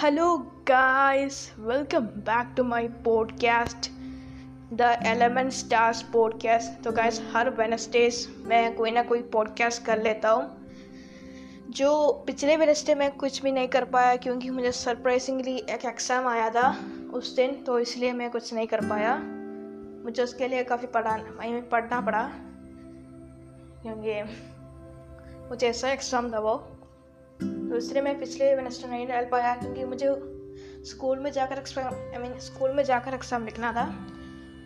Hello, guys, welcome back to my podcast the Element stars podcast तो guys, हर Wednesdays मैं कोई ना कोई पॉडकास्ट कर लेता हूँ जो पिछले वेनसडे में कुछ भी नहीं कर पाया क्योंकि मुझे सरप्राइजिंगली एक एग्ज़ाम आया था उस दिन तो इसलिए मैं कुछ नहीं कर पाया। मुझे उसके लिए काफ़ी पढ़ा पढ़ना पड़ा क्योंकि मुझे ऐसा एग्ज़ाम था वो। तो इसलिए मैं पिछले वेनेस्टर नहीं डाल पाया क्योंकि मुझे स्कूल में जाकर आई मीन स्कूल में जाकर एग्ज़ाम लिखना था।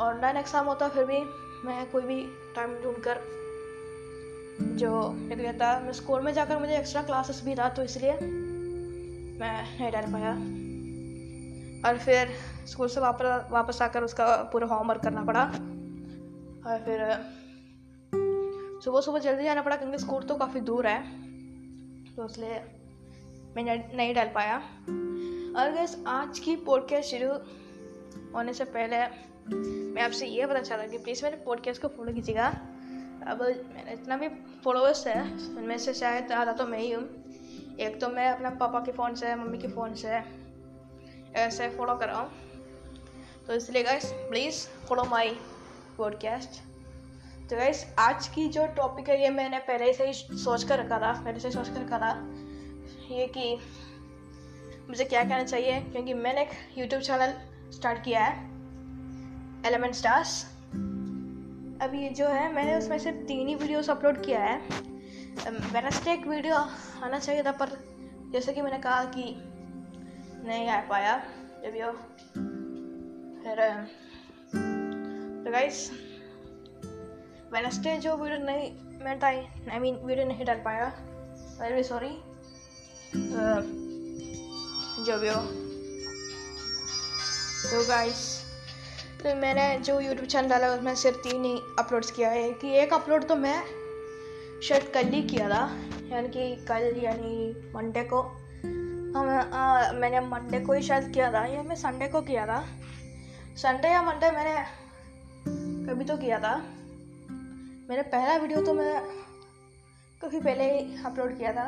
ऑनलाइन एग्ज़ाम होता फिर भी मैं कोई भी टाइम ढूंढ कर जो लिख लेता। मैं स्कूल में जाकर मुझे एक्स्ट्रा क्लासेस भी था तो इसलिए मैं नहीं डाल पाया। और फिर स्कूल से वापस वापस आकर उसका पूरा होमवर्क करना पड़ा। और फिर सुबह सुबह जल्दी जाना पड़ा, क्योंकि स्कूल तो काफ़ी दूर है। तो इसलिए मैं नहीं डाल पाया। और गैस आज की पॉडकास्ट शुरू होने से पहले मैं आपसे ये पता चाह रहा कि प्लीज़ मेरे पॉडकास्ट को फॉलो कीजिएगा। अब मैंने इतना भी फॉलोअर्स है, उनमें से शायद आधा तो मैं ही हूँ। एक तो मैं अपना पापा के फ़ोन से, मम्मी के फ़ोन से ऐसे फॉलो कर रहा हूँ। तो इसलिए guys please follow my podcast तो गैस आज की जो टॉपिक है, ये मैंने पहले से ही सोच कर रखा था, पहले से सोच कर रखा था, ये कि मुझे क्या कहना चाहिए, क्योंकि मैंने एक यूट्यूब चैनल स्टार्ट किया है एलिमेंट स्टार्स अब ये जो है, मैंने उसमें सिर्फ़ तीन ही वीडियोस अपलोड किया है। वेनसडे एक वीडियो आना चाहिए था, पर जैसे कि मैंने कहा कि नहीं आ पाया, जब यो, फिर तो गाइस वेनसडे जो वीडियो नहीं, मैं टाइम आई मीन वीडियो नहीं डाल पाया। वेरी सॉरी जो भी हो। तो गाइस तो मैंने जो यूट्यूब चैनल डाला, उसमें सिर्फ़ तीन ही अपलोड्स किया है। कि एक अपलोड तो मैं शायद कल ही किया था। यानी कि कल, यानी मंडे को। हम मैंने मंडे को ही शायद किया था, या मैं संडे को किया था। संडे या मंडे मैंने कभी तो किया था। मेरा पहला वीडियो तो मैं काफ़ी पहले ही अपलोड किया था।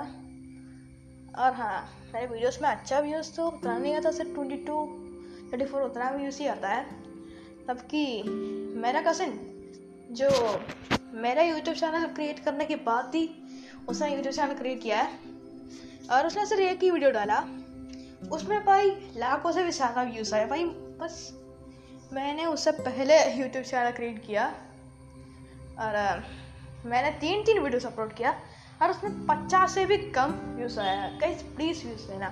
और हाँ मेरे वीडियोस में अच्छा व्यूज़ तो उतना नहीं आता, सिर्फ़ ट्वेंटी टू थर्टी फोर उतना व्यूज़ ही आता है। जबकि मेरा कज़न जो मेरा यूट्यूब चैनल क्रिएट करने के बाद ही उसने यूट्यूब चैनल क्रिएट किया है, और उसने सिर्फ़ एक ही वीडियो डाला। उसमें भाई लाखों से भी ज़्यादा व्यूज़ आए। भाई बस, मैंने उससे पहले यूट्यूब चैनल क्रिएट किया। और मैंने तीन तीन वीडियोस अपलोड किया और उसमें पचास से भी कम व्यूज़ आया है। कहीं प्लीज़ व्यूज़ देना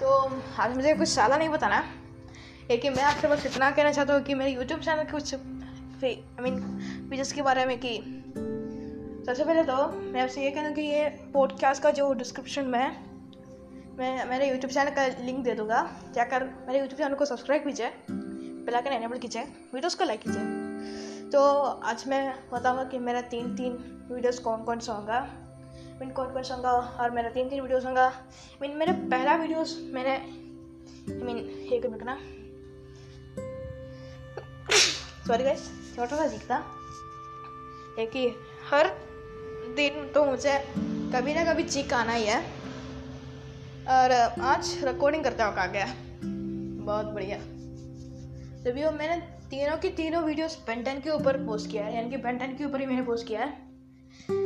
तो आज मुझे कुछ ज़्यादा नहीं बताना। लेकिन मैं आपसे बस इतना कहना चाहता हूँ कि मेरे यूट्यूब चैनल के कुछ आई मीन फीचर्स के बारे में कि सबसे पहले तो मैं आपसे ये कहना कि ये पॉडकास्ट का जो डिस्क्रिप्शन में मैं, मेरे यूट्यूब चैनल का लिंक दे दूँगा। जाकर मेरे यूट्यूब चैनल को सब्सक्राइब कीजिए बेलाइकन एनेबल कीजिए वीडियोस को लाइक कीजिए। तो आज मैं बताऊँगा कि मेरा तीन तीन वीडियोस कौन कौन सा होगा। मीन कौन कौन सा होगा और मेरा तीन तीन वीडियोस होगा। मीन मेरा पहला वीडियोस मैंने मीन एक मिनट सॉरी गाइस छोटा सा दिखता। है कि हर दिन तो मुझे कभी ना कभी चीख आना ही है। और आज रिकॉर्डिंग करते वक्त आ गया बहुत बढ़िया। जब ये मैंने तीनों की तीनों वीडियोस पेंटन के ऊपर पोस्ट किया है, यानी कि पेंटन के ऊपर ही मैंने पोस्ट किया है।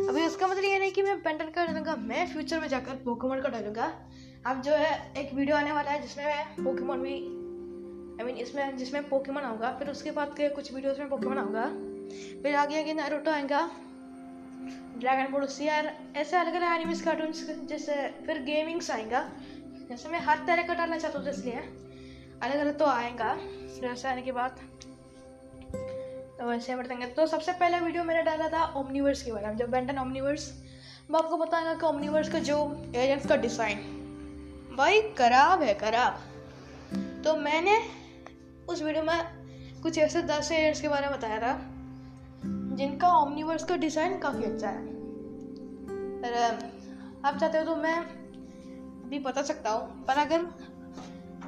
अभी उसका मतलब ये नहीं कि मैं पेंटन का डालूँगा, मैं फ्यूचर में जाकर पोकेमोन का डालूँगा। अब जो है, एक वीडियो आने वाला है जिसमें मैं पोकेमोन भी आई मीन इसमें, जिसमें पोकेमोन आऊँगा, फिर उसके बाद के कुछ वीडियोस में पोकेमोन आऊँगा। फिर आगे आगे नारुतो आएगा ड्रैगन बॉल उससे यार ऐसे अलग अलग एनिमीज कार्टून जैसे फिर गेमिंग्स आएगा। जैसे मैं हर तरह का डालना चाहता हूँ इसलिए अलग अलग तो आएगा, फिर ऐसे आने के बाद। तो वैसे बढ़ते तो सबसे पहला वीडियो मैंने डाला था ओमनीवर्स के बारे में जब बेंटन ओमनीवर्स मैं आपको बताऊँगा कि ओमनीवर्स का जो एजेंट्स का डिज़ाइन भाई खराब है, खराब। तो मैंने उस वीडियो में कुछ ऐसे दस एजेंट्स के बारे में बताया था, जिनका ओमनीवर्स का डिज़ाइन काफ़ी अच्छा है। अगर आप चाहते हो तो मैं भी बता सकता हूँ, पर अगर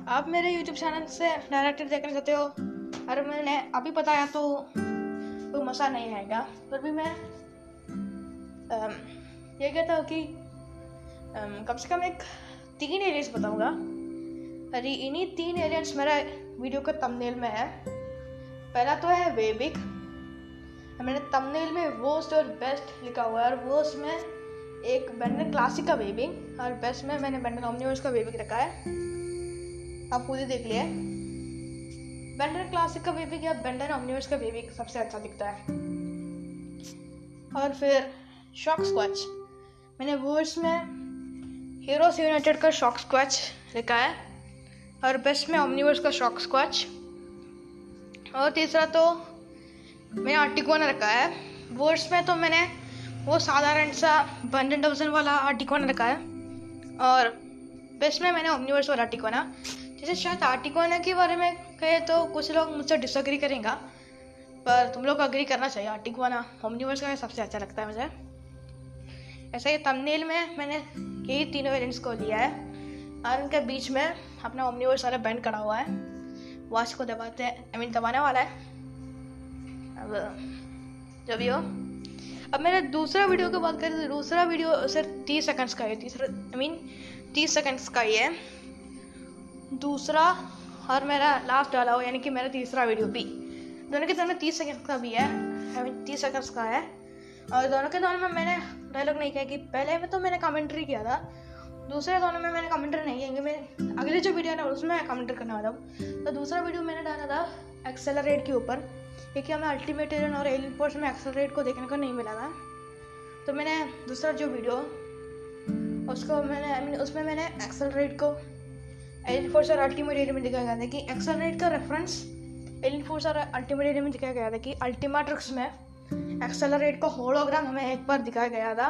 आप मेरे यूट्यूब चैनल से डायरेक्ट देखना चाहते हो अगर मैंने अभी बताया तो कोई मसा नहीं आएगा फिर भी मैं ये कहता हूँ कि कम से कम एक तीन एरियाज़ बताऊँगा। अरे इन्हीं तीन एलियंस मेरा वीडियो का तमनेल में है। पहला तो है वेबिक मैंने तमनेल में वोस्ट और बेस्ट लिखा हुआ है और वो उसमें एक बेंडन क्लासिक का वेबिंग और बेस्ट में मैंने बेंडन ऑमनिवर्स का वेबिंग रखा है। आप खुद ही देख लिया बेंडन क्लासिक का वेबिंग या बेंडन ऑमनिवर्स का वेबिंग सबसे अच्छा दिखता है। और फिर शॉक स्क्वाच मैंने वर्ड्स में हीरोस यूनाइटेड का शॉक स्क्वाच लिखा है और बेस्ट में ओमनीवर्स का शॉक स्क्वाच और तीसरा तो मैंने आर्टिकोना रखा है। वर्ड्स में तो मैंने वो साधारण सा बंडन डजन वाला आर्टिकोना रखा है। और बेस्ट में मैंने ओमनीवर्स वाला आर्टिकोना जैसे शायद आर्टिकोना के बारे में कहे तो कुछ लोग मुझसे डिसअग्री करेंगे, पर तुम लोग को अग्री करना चाहिए। आर्टिकोना ओमनीवर्स का सबसे अच्छा लगता है मुझे। ऐसा ही तमनेल में मैंने यही तीनों वेरियंट्स को लिया है, और उनके बीच में अपना ओमनीवर्स वाला बैंड करा हुआ है। वॉच को दबाते हैं आई मीन दबाने वाला है। अब, जो भी हो। अब मेरा दूसरा वीडियो की बात करें तो दूसरा वीडियो सिर्फ़ तीस सेकंड्स का है, तीसरा आई मीन तीस सेकंड्स का ही है। दूसरा और मेरा लास्ट डाला हो यानी कि मेरा तीसरा वीडियो भी दोनों के दोनों तीस सेकंड का भी है आई मीन तीस सेकंड्स का है। और दोनों के दोनों में मैंने डायलॉग नहीं किया कि पहले में तो मैंने कमेंट्री किया था, दूसरे दोनों में मैंने कमेंट्री नहीं किया मैं अगले जो वीडियो है उसमें कमेंट्री करने वाला हूँ। तो दूसरा वीडियो मैंने डाला था एक्सेलरेट के ऊपर, क्योंकि हमें अल्टीमेट एलियन और एलियन फोर्स में एक्सेलरेट को देखने को नहीं मिला था। तो मैंने दूसरा जो वीडियो उसको मैंने आई मीन उसमें मैंने एक्सेलरेट को एलियन फोर्स और अल्टीमेट एलियन में दिखाया गया था कि एक्सेलरेट का रेफरेंस एलियन फोर्स और अल्टीमेट एलियन में दिखाया गया था कि अल्टीमेट्रिक्स में एक्सेलरेट का होलोग्राम हमें एक बार दिखाया गया था।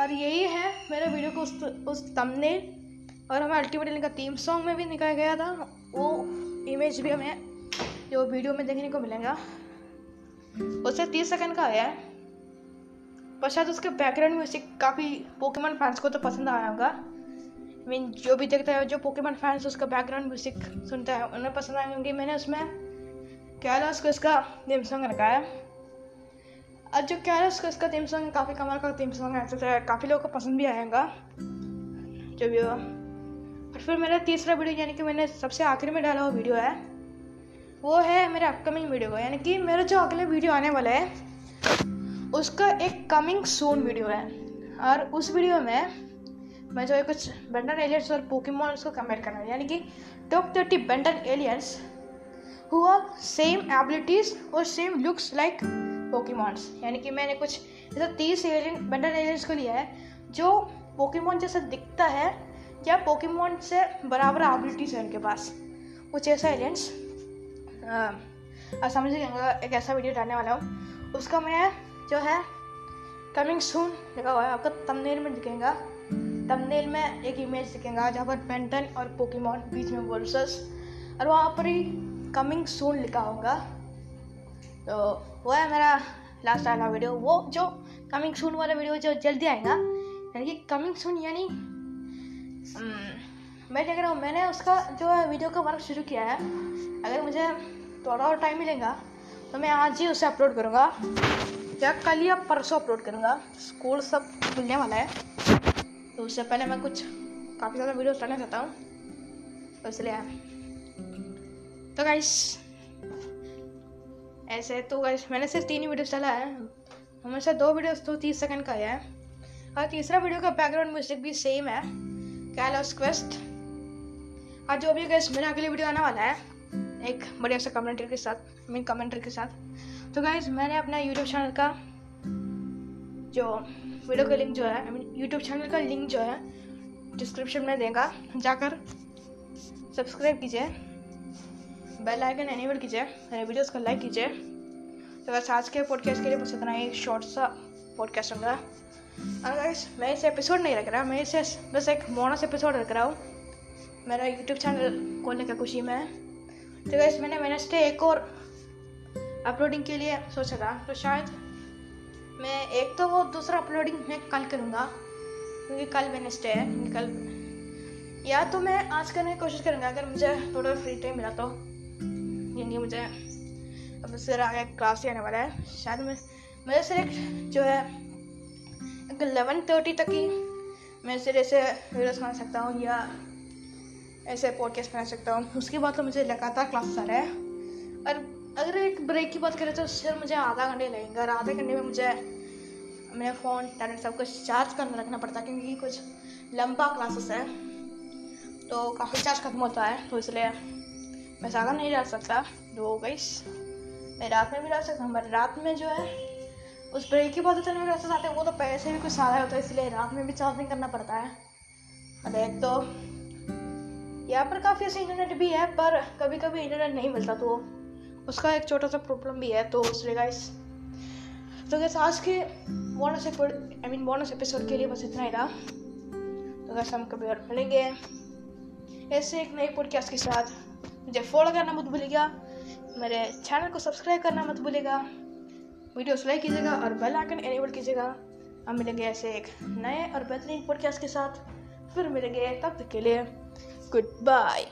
और यही है मेरे वीडियो को उस उस तमनेल और हमें अल्टीमेटली का थीम सॉन्ग में भी दिखाया गया था। वो इमेज भी हमें जो वीडियो में देखने को मिलेगा। उससे तीस सेकंड का आया है। पर शायद उसके बैकग्राउंड म्यूज़िक काफ़ी पोकेमन फैंस को तो पसंद आया होगा। मीन जो भी देखता है, जो पोकेमन फैंस उसका बैकग्राउंड म्यूज़िक सुनता है, उन्हें पसंद आएगा क्योंकि मैंने उसमें कैलाश को इसका थीम सॉन्ग रखा है। और जो कैरस का इसका थीम सॉन्ग काफ़ी कमाल का थीम सॉन्ग है तो काफ़ी लोगों को पसंद भी आएगा। जो भी हो। और फिर मेरा तीसरा वीडियो यानी कि मैंने सबसे आखिरी में डाला हुआ वीडियो है, वो है मेरे अपकमिंग वीडियो का। यानी कि मेरा जो अगले वीडियो आने वाला है, उसका एक कमिंग सून वीडियो है। और उस वीडियो में मैं जो है कुछ बेंडन एलियंस और पोकेमोन उसको कमेंट करना है। यानी कि top thirty Ben ten aliens who are same abilities और सेम लुक्स लाइक पोकेमॉन्स यानी कि मैंने कुछ ऐसा तीस एलियन बंडल एलियंस को लिया है, जो पोकेमॉन जैसा दिखता है या पोकेमॉन से बराबर एबिलिटीज है उनके पास। कुछ ऐसा एलियंस समझ एक ऐसा वीडियो डालने वाला हूँ। उसका मैं जो है कमिंग सून लिखा हुआ है, आपका तमनेर में दिखेगा। तमनेल में एक इमेज दिखेगा जहाँ पर पेंटन और पोकेमॉन बीच में वर्सेस और वहाँ पर ही कमिंग सून लिखा होगा। तो वो है मेरा लास्ट वाला वीडियो वो जो कमिंग सून वाला वीडियो जो जल्दी आएगा, यानी कि कमिंग सून यानी मैं क्या कर रहा हूँ, मैंने उसका जो है वीडियो का वर्क शुरू किया है। अगर मुझे थोड़ा और टाइम मिलेगा तो मैं आज ही उसे अपलोड करूँगा। या कल या परसों अपलोड करूँगा। स्कूल सब खुलने वाला है। तो उससे पहले मैं कुछ काफ़ी ज़्यादा वीडियो डालना चाहता हूँ। तो इसलिए तो गाइस ऐसे तो गाइस मैंने सिर्फ़ तीन ही वीडियोस डाला है। हमेशा दो वीडियोस तो तीस सेकंड का है और तीसरा वीडियो का बैकग्राउंड म्यूज़िक भी सेम है। कैलस क्वेस्ट और जो भी गैस मेरा अगले वीडियो आने वाला है, एक बढ़िया सा कमेंट्री के साथ मीन कमेंटर के साथ। तो गाइज़ मैंने अपना यूट्यूब चैनल का जो वीडियो का लिंक जो है आई मीन यूट्यूब चैनल का लिंक जो है डिस्क्रिप्शन में देगा। जाकर सब्सक्राइब कीजिए बेल आइकन एनेबल कीजिए मेरे वीडियोस को लाइक कीजिए। तो बस आज के पॉडकास्ट के लिए बस इतना एक शॉर्ट सा पॉडकास्ट होगा और मैं इसे एपिसोड नहीं रख रहा, मैं इसे बस एक बोनस एपिसोड रख रहा हूँ। मेरा यूट्यूब चैनल खोलने का खुशी में तो गाइस मैंने वेनसडे एक और अपलोडिंग के लिए सोचा था। तो शायद मैं एक तो वो दूसरा अपलोडिंग मैं कल करूँगा। क्योंकि कल वेनसडे है कल या तो मैं आज करने की कोशिश करूँगा, अगर मुझे थोड़ा फ्री टाइम मिला तो। यानी मुझे अब सर आगे क्लास ही आने वाला है। शायद मैं मुझे सिर्फ़ जो है इलेवन थर्टी तक ही मैं सिरे ऐसे वीडियोस बना सकता हूँ या ऐसे पॉडकास्ट बना सकता हूँ। उसके बाद तो मुझे लगातार क्लासेस आ रहा है। और अगर एक ब्रेक की बात करें तो सिर्फ़ मुझे आधा घंटे लगेंगे, और आधे घंटे में मुझे मेरा फ़ोन इंटरनेट सब कुछ चार्ज करना रखना पड़ता है क्योंकि कुछ लंबा क्लासेस है। तो काफ़ी चार्ज खत्म होता है तो इसलिए मैं ज़्यादा नहीं रह सकता। दो गई। मैं रात में भी रह सकता हूँ बट रात में जो है, उस ब्रेक के बाद इतने मैसेज आते हैं, वो तो पैसे भी कुछ ज़्यादा होता है, इसलिए रात में भी चार्जिंग करना पड़ता है। और एक तो यहाँ पर काफ़ी ऐसे इंटरनेट भी है, पर कभी कभी इंटरनेट नहीं मिलता तो उसका एक छोटा सा प्रॉब्लम भी है तो उसलिए गाइस तो गैस आज के bonus I mean bonus episode के लिए बस इतना ही रहा तो गैस हम कभी और मिलेंगे। ऐसे एक नई पॉडकास्ट के साथ। मुझे फॉलो करना मत भूलिएगा। मेरे चैनल को सब्सक्राइब करना मत भूलिएगा। वीडियोस लाइक कीजिएगा और बेल आइकन एनेबल कीजिएगा। हम मिलेंगे ऐसे एक नए और बेहतरीन पॉडकास्ट के साथ। फिर मिलेंगे तब तक के लिए गुड बाय